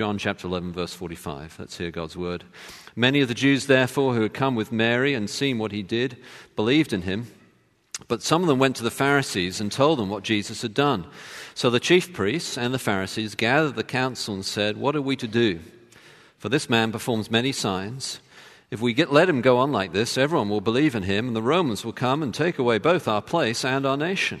John chapter 11, verse 45. Let's hear God's word. Many of the Jews, therefore, who had come with Mary and seen what he did, believed in him. But some of them went to the Pharisees and told them what Jesus had done. So the chief priests and the Pharisees gathered the council and said, What are we to do? For this man performs many signs. If we get, let him go on like this, everyone will believe in him, and the Romans will come and take away both our place and our nation.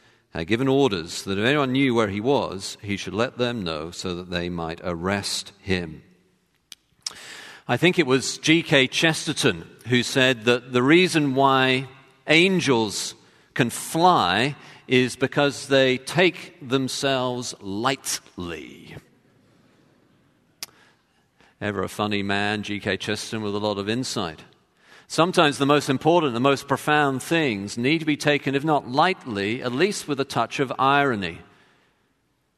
had given orders that if anyone knew where he was, he should let them know so that they might arrest him. I think it was G.K. Chesterton who said that the reason why angels can fly is because they take themselves lightly. Ever a funny man, G.K. Chesterton, with a lot of insight. Sometimes the most important, the most profound things need to be taken, if not lightly, at least with a touch of irony.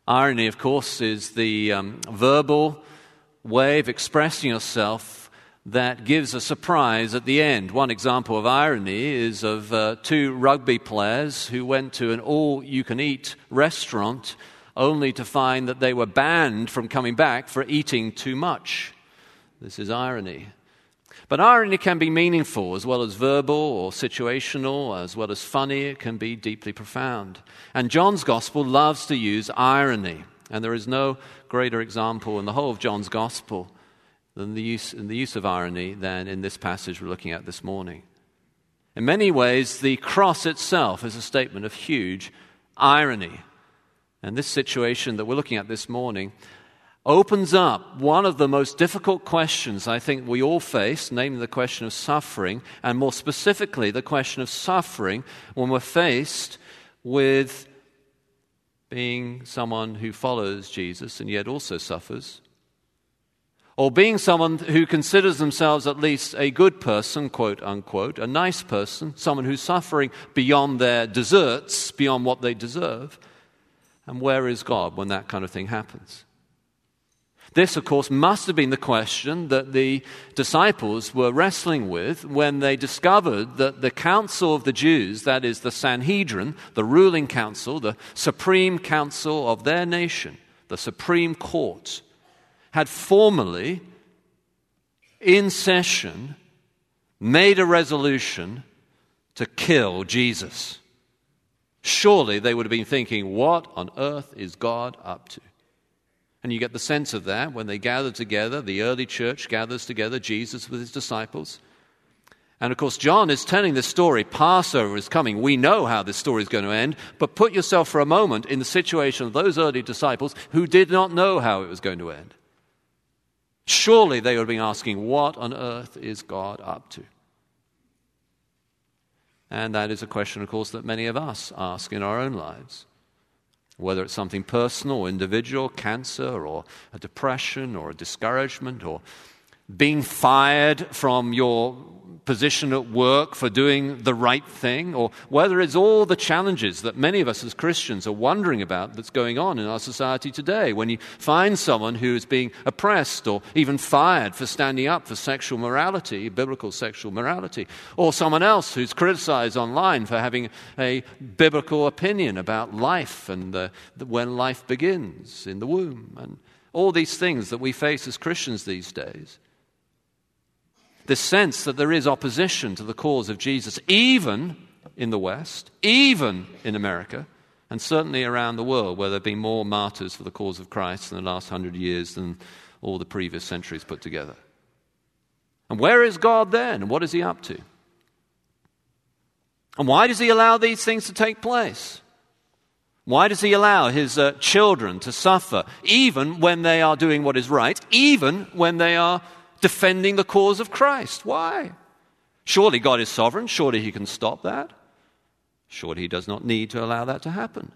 Irony, of course, is the um, verbal way of expressing yourself that gives a surprise at the end. One example of irony is of uh, two rugby players who went to an all you can eat restaurant only to find that they were banned from coming back for eating too much. This is irony. But irony can be meaningful as well as verbal or situational, as well as funny. It can be deeply profound. And John's gospel loves to use irony. And there is no greater example in the whole of John's gospel than the use, in the use of irony than in this passage we're looking at this morning. In many ways, the cross itself is a statement of huge irony. And this situation that we're looking at this morning opens up one of the most difficult questions I think we all face, namely the question of suffering, and more specifically, the question of suffering when we're faced with being someone who follows Jesus and yet also suffers. Or being someone who considers themselves at least a good person, quote unquote, a nice person, someone who's suffering beyond their deserts, beyond what they deserve. And where is God when that kind of thing happens? This, of course, must have been the question that the disciples were wrestling with when they discovered that the council of the Jews, that is, the Sanhedrin, the ruling council, the supreme council of their nation, the supreme court, had formally, in session, made a resolution to kill Jesus. Surely they would have been thinking, what on earth is God up to? And you get the sense of that when they gather together, the early church gathers together, Jesus with his disciples. And of course, John is telling this story. Passover is coming. We know how this story is going to end. But put yourself for a moment in the situation of those early disciples who did not know how it was going to end. Surely they would have been asking, What on earth is God up to? And that is a question, of course, that many of us ask in our own lives whether it's something personal or individual, cancer or a depression or a discouragement or being fired from your position at work for doing the right thing, or whether it's all the challenges that many of us as Christians are wondering about that's going on in our society today. When you find someone who is being oppressed or even fired for standing up for sexual morality, biblical sexual morality, or someone else who's criticized online for having a biblical opinion about life and the, the, when life begins in the womb, and all these things that we face as Christians these days this sense that there is opposition to the cause of Jesus, even in the West, even in America, and certainly around the world, where there have been more martyrs for the cause of Christ in the last hundred years than all the previous centuries put together. And where is God then? And what is he up to? And why does he allow these things to take place? Why does he allow his uh, children to suffer, even when they are doing what is right, even when they are defending the cause of Christ? Why? Surely God is sovereign. Surely he can stop that. Surely he does not need to allow that to happen.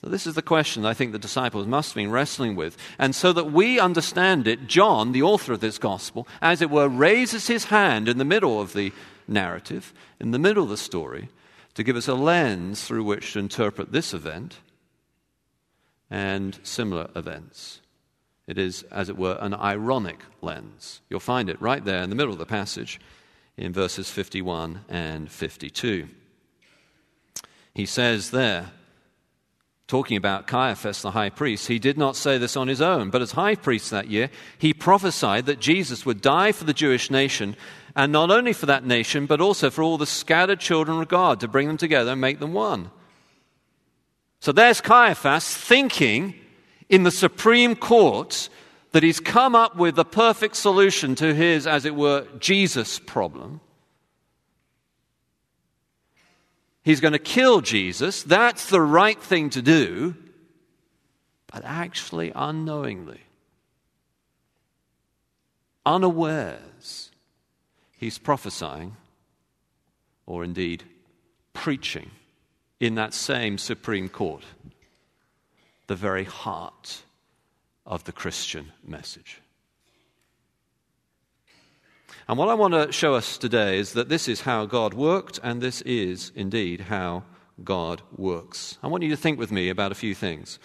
So, this is the question I think the disciples must have been wrestling with. And so that we understand it, John, the author of this gospel, as it were, raises his hand in the middle of the narrative, in the middle of the story, to give us a lens through which to interpret this event and similar events. It is, as it were, an ironic lens. You'll find it right there in the middle of the passage in verses 51 and 52. He says there, talking about Caiaphas the high priest, he did not say this on his own, but as high priest that year, he prophesied that Jesus would die for the Jewish nation, and not only for that nation, but also for all the scattered children of God, to bring them together and make them one. So there's Caiaphas thinking in the Supreme Court that he's come up with the perfect solution to his, as it were, Jesus problem. He's going to kill Jesus. That's the right thing to do. But actually, unknowingly, unawares, he's prophesying, or indeed preaching, in that same Supreme Court, the very heart of the Christian message. And what I want to show us today is that this is how God worked, and this is indeed how God works. I want you to think with me about a few things.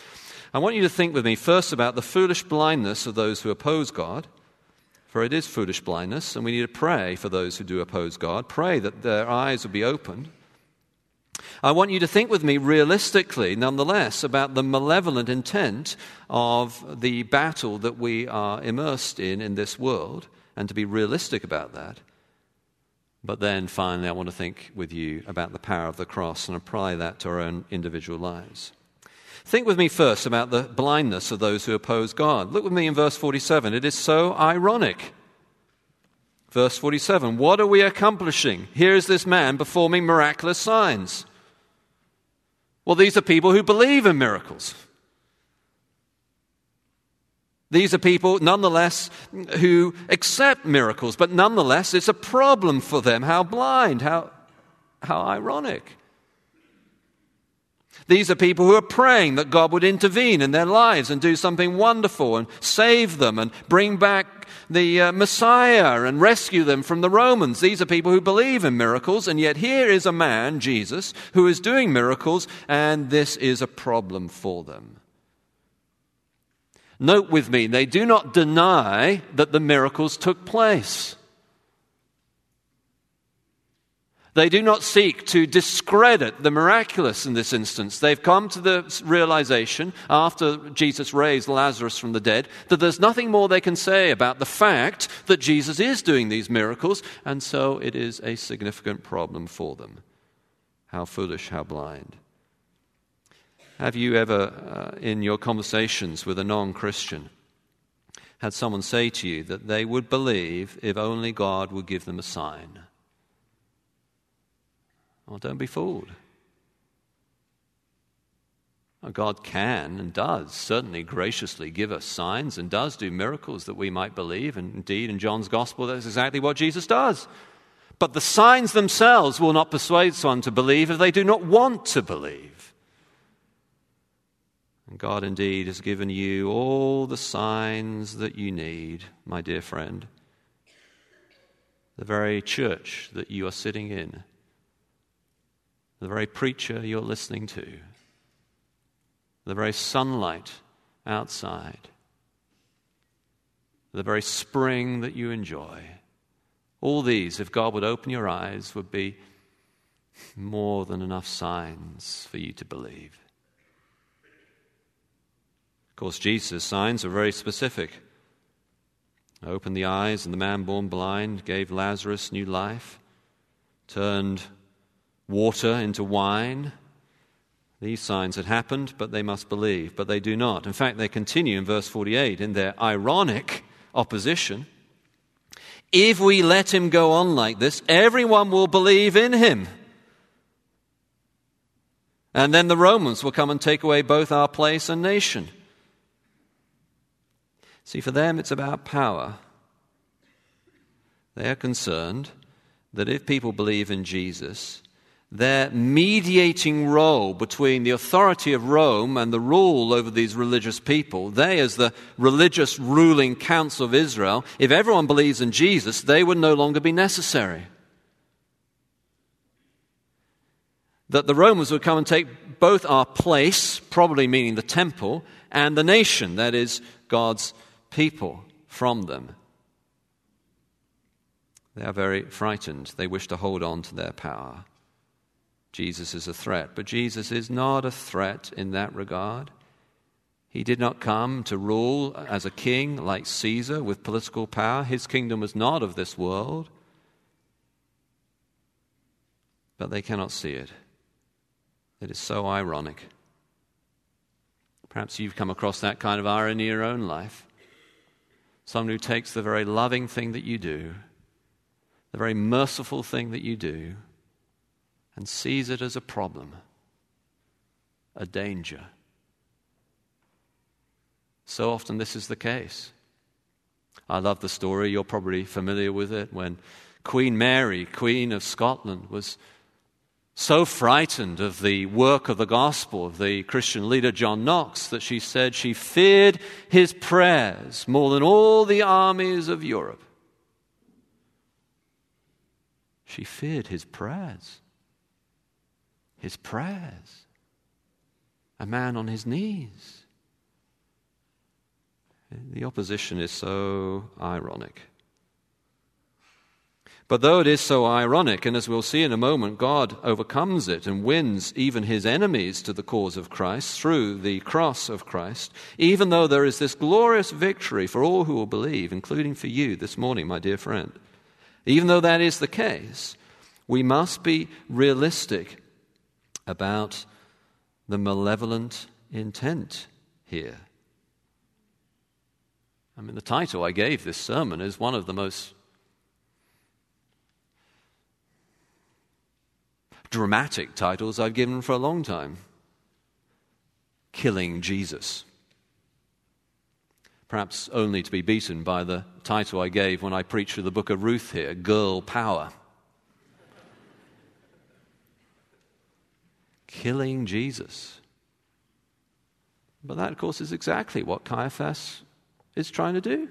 I want you to think with me first about the foolish blindness of those who oppose God, for it is foolish blindness, and we need to pray for those who do oppose God. Pray that their eyes will be opened. I want you to think with me realistically, nonetheless, about the malevolent intent of the battle that we are immersed in in this world and to be realistic about that. But then finally, I want to think with you about the power of the cross and apply that to our own individual lives. Think with me first about the blindness of those who oppose God. Look with me in verse 47. It is so ironic. Verse 47 What are we accomplishing? Here is this man performing miraculous signs. Well, these are people who believe in miracles. These are people, nonetheless, who accept miracles, but nonetheless, it's a problem for them. How blind, how, how ironic. These are people who are praying that God would intervene in their lives and do something wonderful and save them and bring back the uh, Messiah and rescue them from the Romans. These are people who believe in miracles, and yet here is a man, Jesus, who is doing miracles, and this is a problem for them. Note with me, they do not deny that the miracles took place. They do not seek to discredit the miraculous in this instance. They've come to the realization, after Jesus raised Lazarus from the dead, that there's nothing more they can say about the fact that Jesus is doing these miracles, and so it is a significant problem for them. How foolish, how blind. Have you ever, uh, in your conversations with a non Christian, had someone say to you that they would believe if only God would give them a sign? Well, don't be fooled. God can and does certainly graciously give us signs and does do miracles that we might believe. And indeed, in John's gospel, that's exactly what Jesus does. But the signs themselves will not persuade someone to believe if they do not want to believe. And God indeed has given you all the signs that you need, my dear friend. The very church that you are sitting in, the very preacher you're listening to, the very sunlight outside, the very spring that you enjoy. All these, if God would open your eyes, would be more than enough signs for you to believe. Of course, Jesus' signs are very specific. Opened the eyes, and the man born blind gave Lazarus new life, turned water into wine. These signs had happened, but they must believe, but they do not. In fact, they continue in verse 48 in their ironic opposition. If we let him go on like this, everyone will believe in him. And then the Romans will come and take away both our place and nation. See, for them, it's about power. They are concerned that if people believe in Jesus, their mediating role between the authority of Rome and the rule over these religious people, they, as the religious ruling council of Israel, if everyone believes in Jesus, they would no longer be necessary. That the Romans would come and take both our place, probably meaning the temple, and the nation, that is, God's people, from them. They are very frightened. They wish to hold on to their power. Jesus is a threat, but Jesus is not a threat in that regard. He did not come to rule as a king like Caesar with political power. His kingdom was not of this world. But they cannot see it. It is so ironic. Perhaps you've come across that kind of irony in your own life. Someone who takes the very loving thing that you do the very merciful thing that you do, and sees it as a problem, a danger. So often, this is the case. I love the story, you're probably familiar with it, when Queen Mary, Queen of Scotland, was so frightened of the work of the gospel of the Christian leader John Knox that she said she feared his prayers more than all the armies of Europe. She feared his prayers. His prayers. A man on his knees. The opposition is so ironic. But though it is so ironic, and as we'll see in a moment, God overcomes it and wins even his enemies to the cause of Christ through the cross of Christ, even though there is this glorious victory for all who will believe, including for you this morning, my dear friend, even though that is the case, we must be realistic about the malevolent intent here. I mean, the title I gave this sermon is one of the most dramatic titles I've given for a long time Killing Jesus perhaps only to be beaten by the title I gave when I preached the book of Ruth here Girl Power. Killing Jesus. But that, of course, is exactly what Caiaphas is trying to do.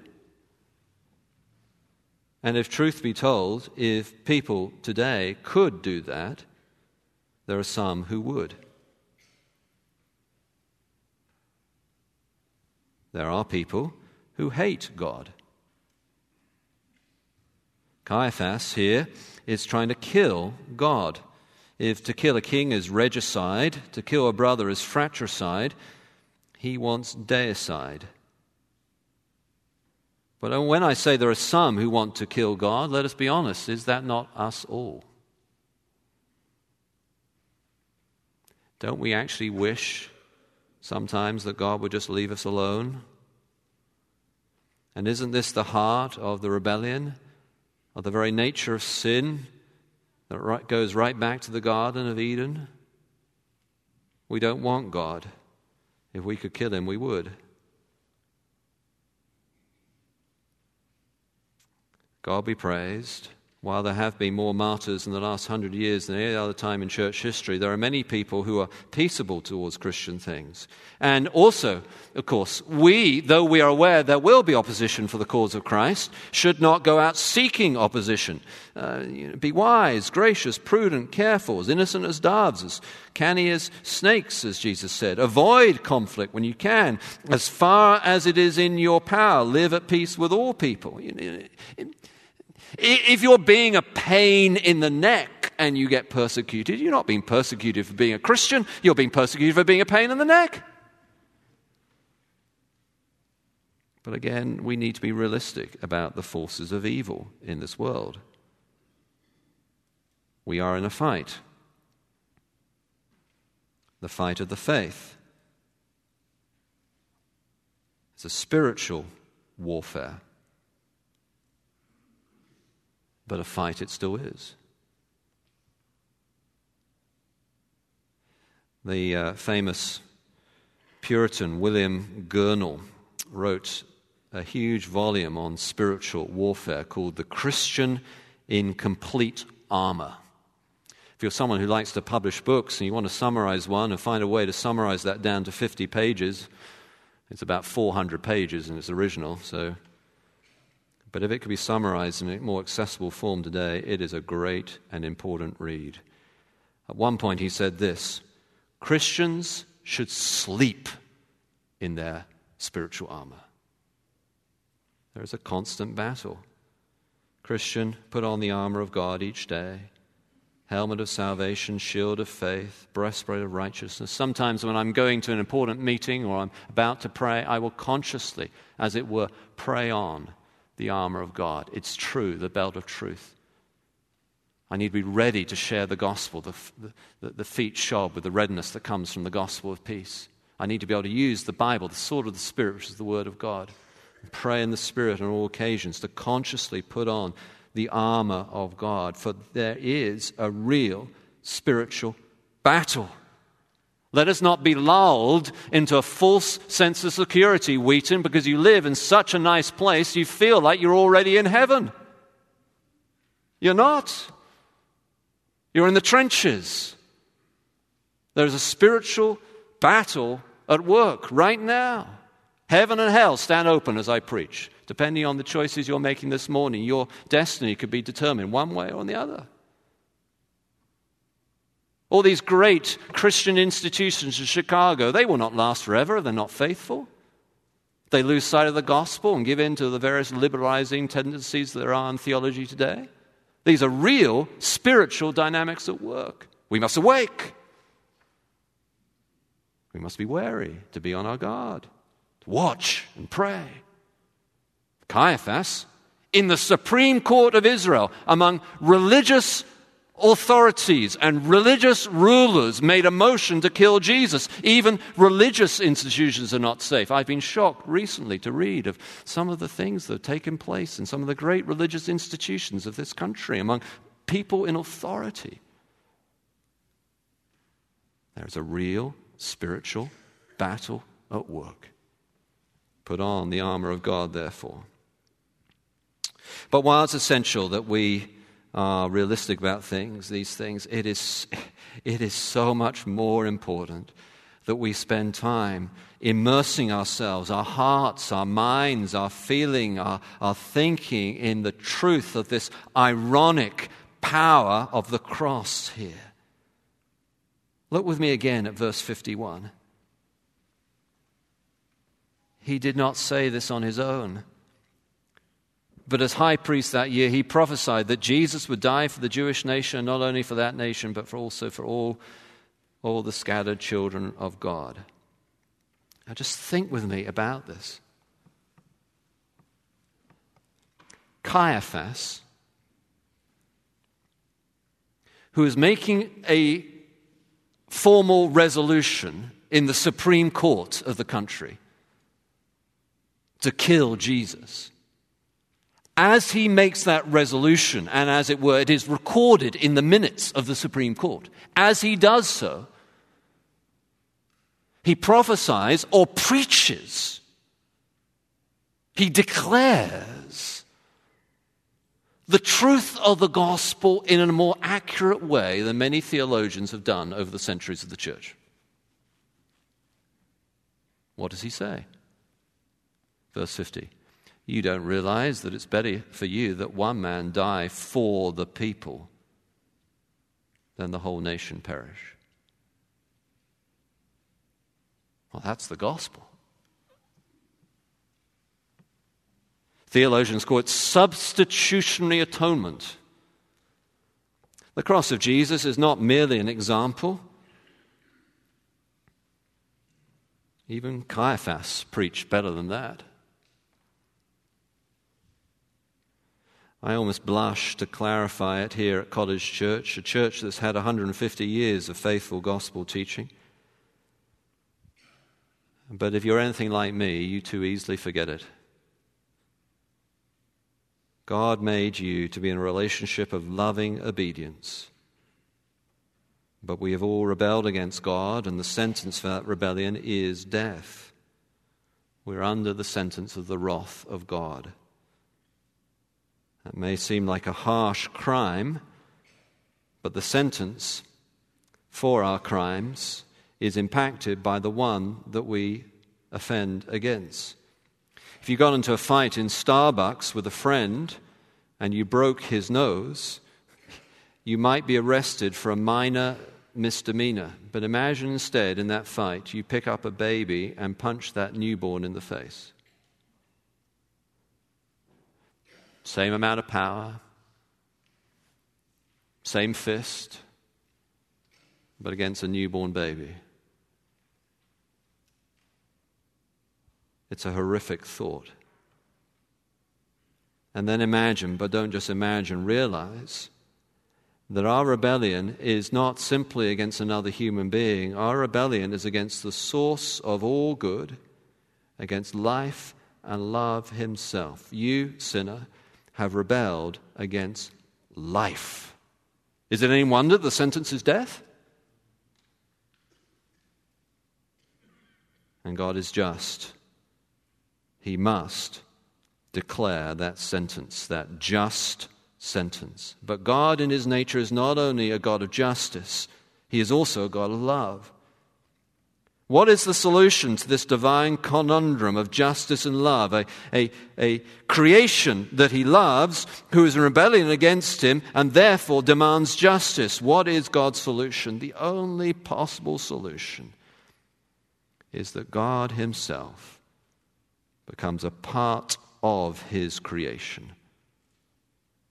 And if truth be told, if people today could do that, there are some who would. There are people who hate God. Caiaphas here is trying to kill God. If to kill a king is regicide, to kill a brother is fratricide, he wants deicide. But when I say there are some who want to kill God, let us be honest, is that not us all? Don't we actually wish sometimes that God would just leave us alone? And isn't this the heart of the rebellion, of the very nature of sin that goes right back to the Garden of Eden? We don't want God. If we could kill him, we would. God be praised while there have been more martyrs in the last hundred years than any other time in church history, there are many people who are peaceable towards Christian things. And also, of course, we, though we are aware there will be opposition for the cause of Christ, should not go out seeking opposition. Uh, you know, be wise, gracious, prudent, careful, as innocent as doves, as canny as snakes, as Jesus said. Avoid conflict when you can. As far as it is in your power, live at peace with all people. You know, if you're being a pain in the neck and you get persecuted, you're not being persecuted for being a Christian, you're being persecuted for being a pain in the neck. But again, we need to be realistic about the forces of evil in this world. We are in a fight the fight of the faith. It's a spiritual warfare. But a fight it still is. The uh, famous Puritan William Gurnall wrote a huge volume on spiritual warfare called The Christian in Complete Armor. If you're someone who likes to publish books and you want to summarize one and find a way to summarize that down to 50 pages, it's about 400 pages in its original, so. But if it could be summarized in a more accessible form today, it is a great and important read. At one point, he said this Christians should sleep in their spiritual armor. There is a constant battle. Christian, put on the armor of God each day helmet of salvation, shield of faith, breastplate of righteousness. Sometimes when I'm going to an important meeting or I'm about to pray, I will consciously, as it were, pray on the armor of God. It's true, the belt of truth. I need to be ready to share the gospel, the, the, the feet shod with the readiness that comes from the gospel of peace. I need to be able to use the Bible, the sword of the Spirit, which is the Word of God, and pray in the Spirit on all occasions to consciously put on the armor of God, for there is a real spiritual battle. Let us not be lulled into a false sense of security, Wheaton, because you live in such a nice place, you feel like you're already in heaven. You're not. You're in the trenches. There's a spiritual battle at work right now. Heaven and hell stand open as I preach. Depending on the choices you're making this morning, your destiny could be determined one way or the other. All these great Christian institutions in Chicago, they will not last forever. They're not faithful. They lose sight of the gospel and give in to the various liberalizing tendencies there are in theology today. These are real spiritual dynamics at work. We must awake. We must be wary to be on our guard, to watch and pray. Caiaphas, in the Supreme Court of Israel, among religious authorities and religious rulers made a motion to kill Jesus. Even religious institutions are not safe. I've been shocked recently to read of some of the things that have taken place in some of the great religious institutions of this country among people in authority. There's a real spiritual battle at work. Put on the armor of God, therefore. But while it's essential that we are realistic about things, these things, it is, it is so much more important that we spend time immersing ourselves, our hearts, our minds, our feeling, our, our thinking in the truth of this ironic power of the cross here. Look with me again at verse 51. He did not say this on his own. But as high priest that year, he prophesied that Jesus would die for the Jewish nation, not only for that nation, but for also for all, all the scattered children of God. Now, just think with me about this. Caiaphas, who is making a formal resolution in the Supreme Court of the country to kill Jesus as he makes that resolution, and as it were, it is recorded in the minutes of the Supreme Court, as he does so, he prophesies or preaches, he declares the truth of the gospel in a more accurate way than many theologians have done over the centuries of the church. What does he say? Verse 50 you don't realize that it's better for you that one man die for the people than the whole nation perish. Well, that's the gospel. Theologians call it substitutionary atonement. The cross of Jesus is not merely an example. Even Caiaphas preached better than that. I almost blush to clarify it here at College Church, a church that's had 150 years of faithful gospel teaching. But if you're anything like me, you too easily forget it. God made you to be in a relationship of loving obedience. But we have all rebelled against God, and the sentence for that rebellion is death. We're under the sentence of the wrath of God. That may seem like a harsh crime, but the sentence for our crimes is impacted by the one that we offend against. If you got into a fight in Starbucks with a friend and you broke his nose, you might be arrested for a minor misdemeanor. But imagine instead in that fight you pick up a baby and punch that newborn in the face. Same amount of power, same fist, but against a newborn baby. It's a horrific thought. And then imagine, but don't just imagine, realize that our rebellion is not simply against another human being. Our rebellion is against the source of all good, against life and love himself. You, sinner, have rebelled against life. Is it any wonder the sentence is death? And God is just he must declare that sentence, that just sentence. But God, in his nature, is not only a God of justice, he is also a God of love. What is the solution to this divine conundrum of justice and love? A, a, a creation that he loves, who is in rebellion against him, and therefore demands justice. What is God's solution? The only possible solution is that God himself becomes a part of his creation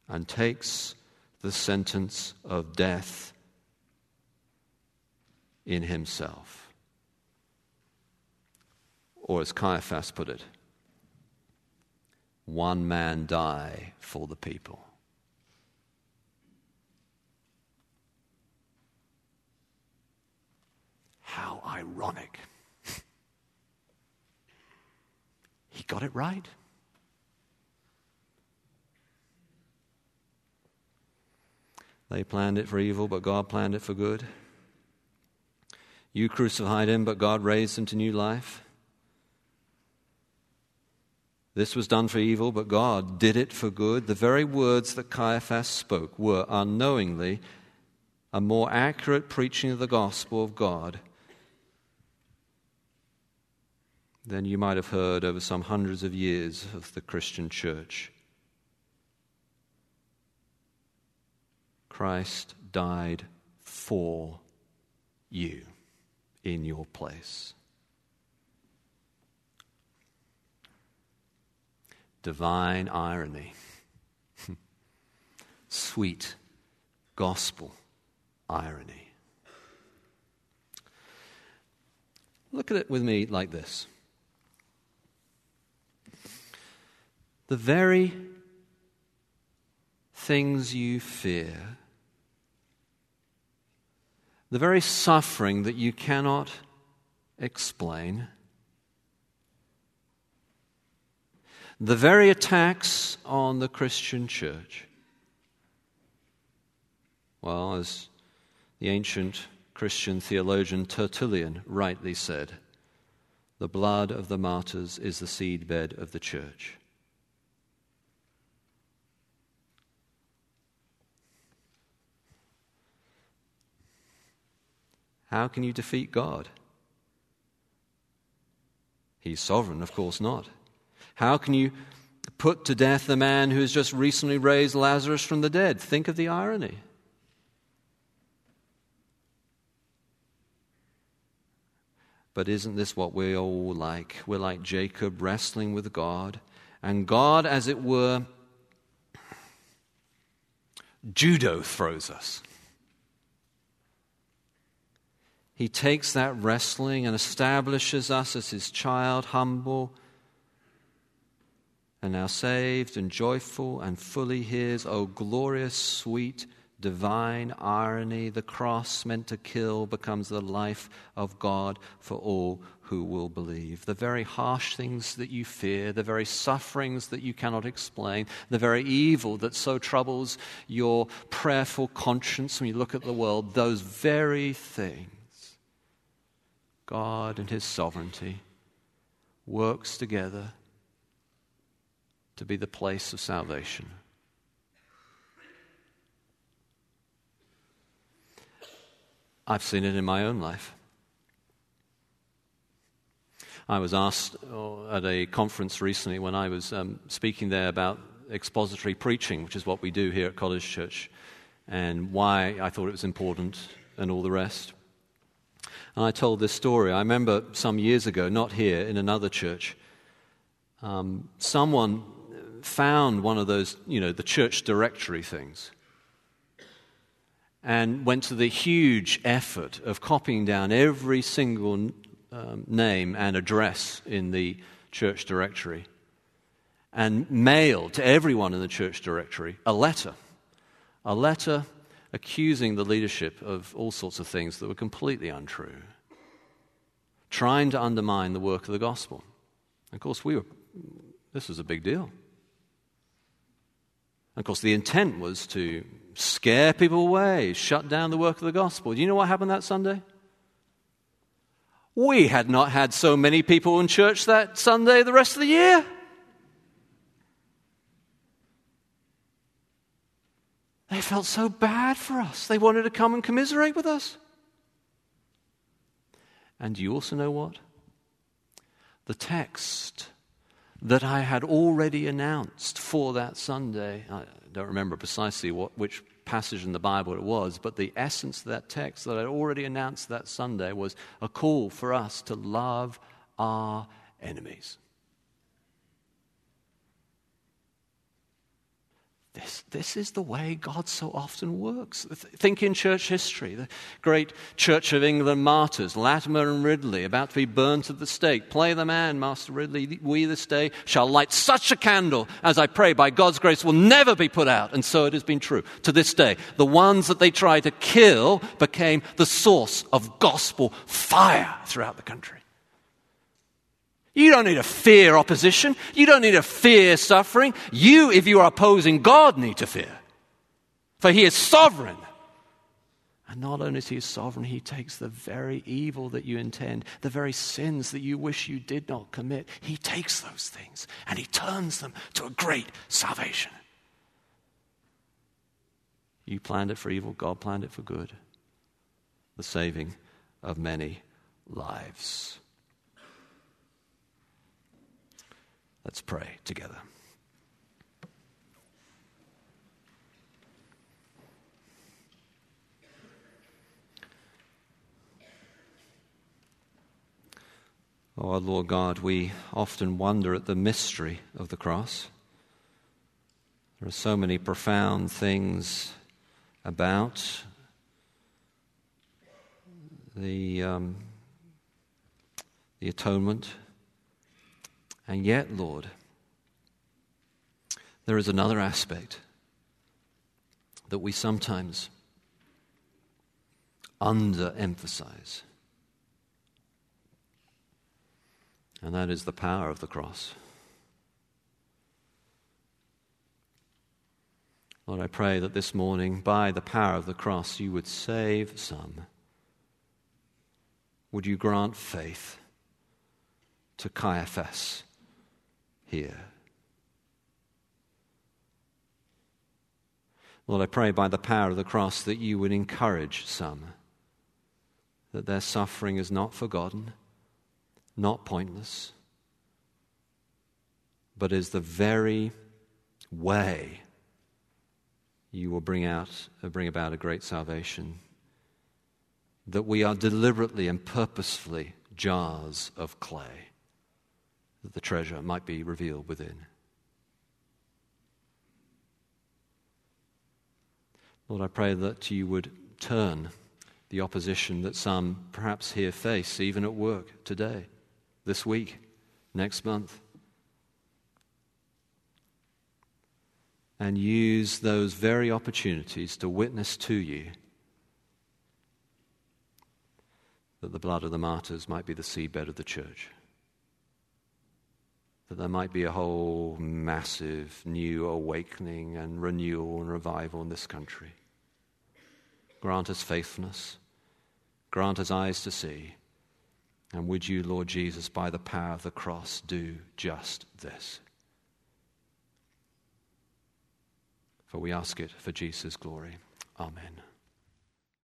and takes the sentence of death in himself. Or, as Caiaphas put it, one man die for the people. How ironic. He got it right. They planned it for evil, but God planned it for good. You crucified him, but God raised him to new life. This was done for evil, but God did it for good. The very words that Caiaphas spoke were unknowingly a more accurate preaching of the gospel of God than you might have heard over some hundreds of years of the Christian church. Christ died for you in your place. Divine irony. Sweet gospel irony. Look at it with me like this. the very things you fear, the very suffering that you cannot explain, the very attacks on the Christian church. Well, as the ancient Christian theologian Tertullian rightly said, the blood of the martyrs is the seedbed of the church. How can you defeat God? He's sovereign, of course not. How can you put to death the man who has just recently raised Lazarus from the dead? Think of the irony. But isn't this what we're all like? We're like Jacob wrestling with God, and God, as it were, judo throws us. He takes that wrestling and establishes us as his child, humble and now saved and joyful and fully his. Oh, glorious, sweet, divine irony. The cross meant to kill becomes the life of God for all who will believe. The very harsh things that you fear, the very sufferings that you cannot explain, the very evil that so troubles your prayerful conscience when you look at the world, those very things, God and His sovereignty works together to be the place of salvation. I've seen it in my own life. I was asked uh, at a conference recently when I was um, speaking there about expository preaching, which is what we do here at College Church, and why I thought it was important and all the rest. And I told this story. I remember some years ago, not here, in another church, um, someone found one of those, you know, the church directory things and went to the huge effort of copying down every single um, name and address in the church directory and mailed to everyone in the church directory a letter. A letter accusing the leadership of all sorts of things that were completely untrue, trying to undermine the work of the gospel. Of course, we were, this was a big deal. Of course, the intent was to scare people away, shut down the work of the gospel. Do you know what happened that Sunday? We had not had so many people in church that Sunday the rest of the year. They felt so bad for us. They wanted to come and commiserate with us. And you also know what? The text that I had already announced for that Sunday, I don't remember precisely what, which passage in the Bible it was, but the essence of that text that I had already announced that Sunday was a call for us to love our enemies. This, this is the way God so often works. Think in church history. The great Church of England martyrs, Latimer and Ridley, about to be burnt at the stake. Play the man, Master Ridley. We this day shall light such a candle as I pray by God's grace will never be put out. And so it has been true to this day. The ones that they tried to kill became the source of gospel fire throughout the country. You don't need to fear opposition. You don't need to fear suffering. You, if you are opposing God, need to fear. For He is sovereign. And not only is He sovereign, He takes the very evil that you intend, the very sins that you wish you did not commit, He takes those things and He turns them to a great salvation. You planned it for evil, God planned it for good. The saving of many lives. Let's pray together. Oh, our Lord God, we often wonder at the mystery of the cross. There are so many profound things about the, um, the atonement and yet, Lord, there is another aspect that we sometimes underemphasize, and that is the power of the cross. Lord, I pray that this morning, by the power of the cross, you would save some. Would you grant faith to Caiaphas? Here. Lord, I pray by the power of the cross that you would encourage some, that their suffering is not forgotten, not pointless, but is the very way you will bring, out, uh, bring about a great salvation. That we are deliberately and purposefully jars of clay that the treasure might be revealed within. Lord, I pray that you would turn the opposition that some perhaps here face, even at work today, this week, next month, and use those very opportunities to witness to you, that the blood of the martyrs might be the seedbed of the church. That there might be a whole massive new awakening and renewal and revival in this country. Grant us faithfulness. Grant us eyes to see. And would you, Lord Jesus, by the power of the cross, do just this? For we ask it for Jesus' glory. Amen.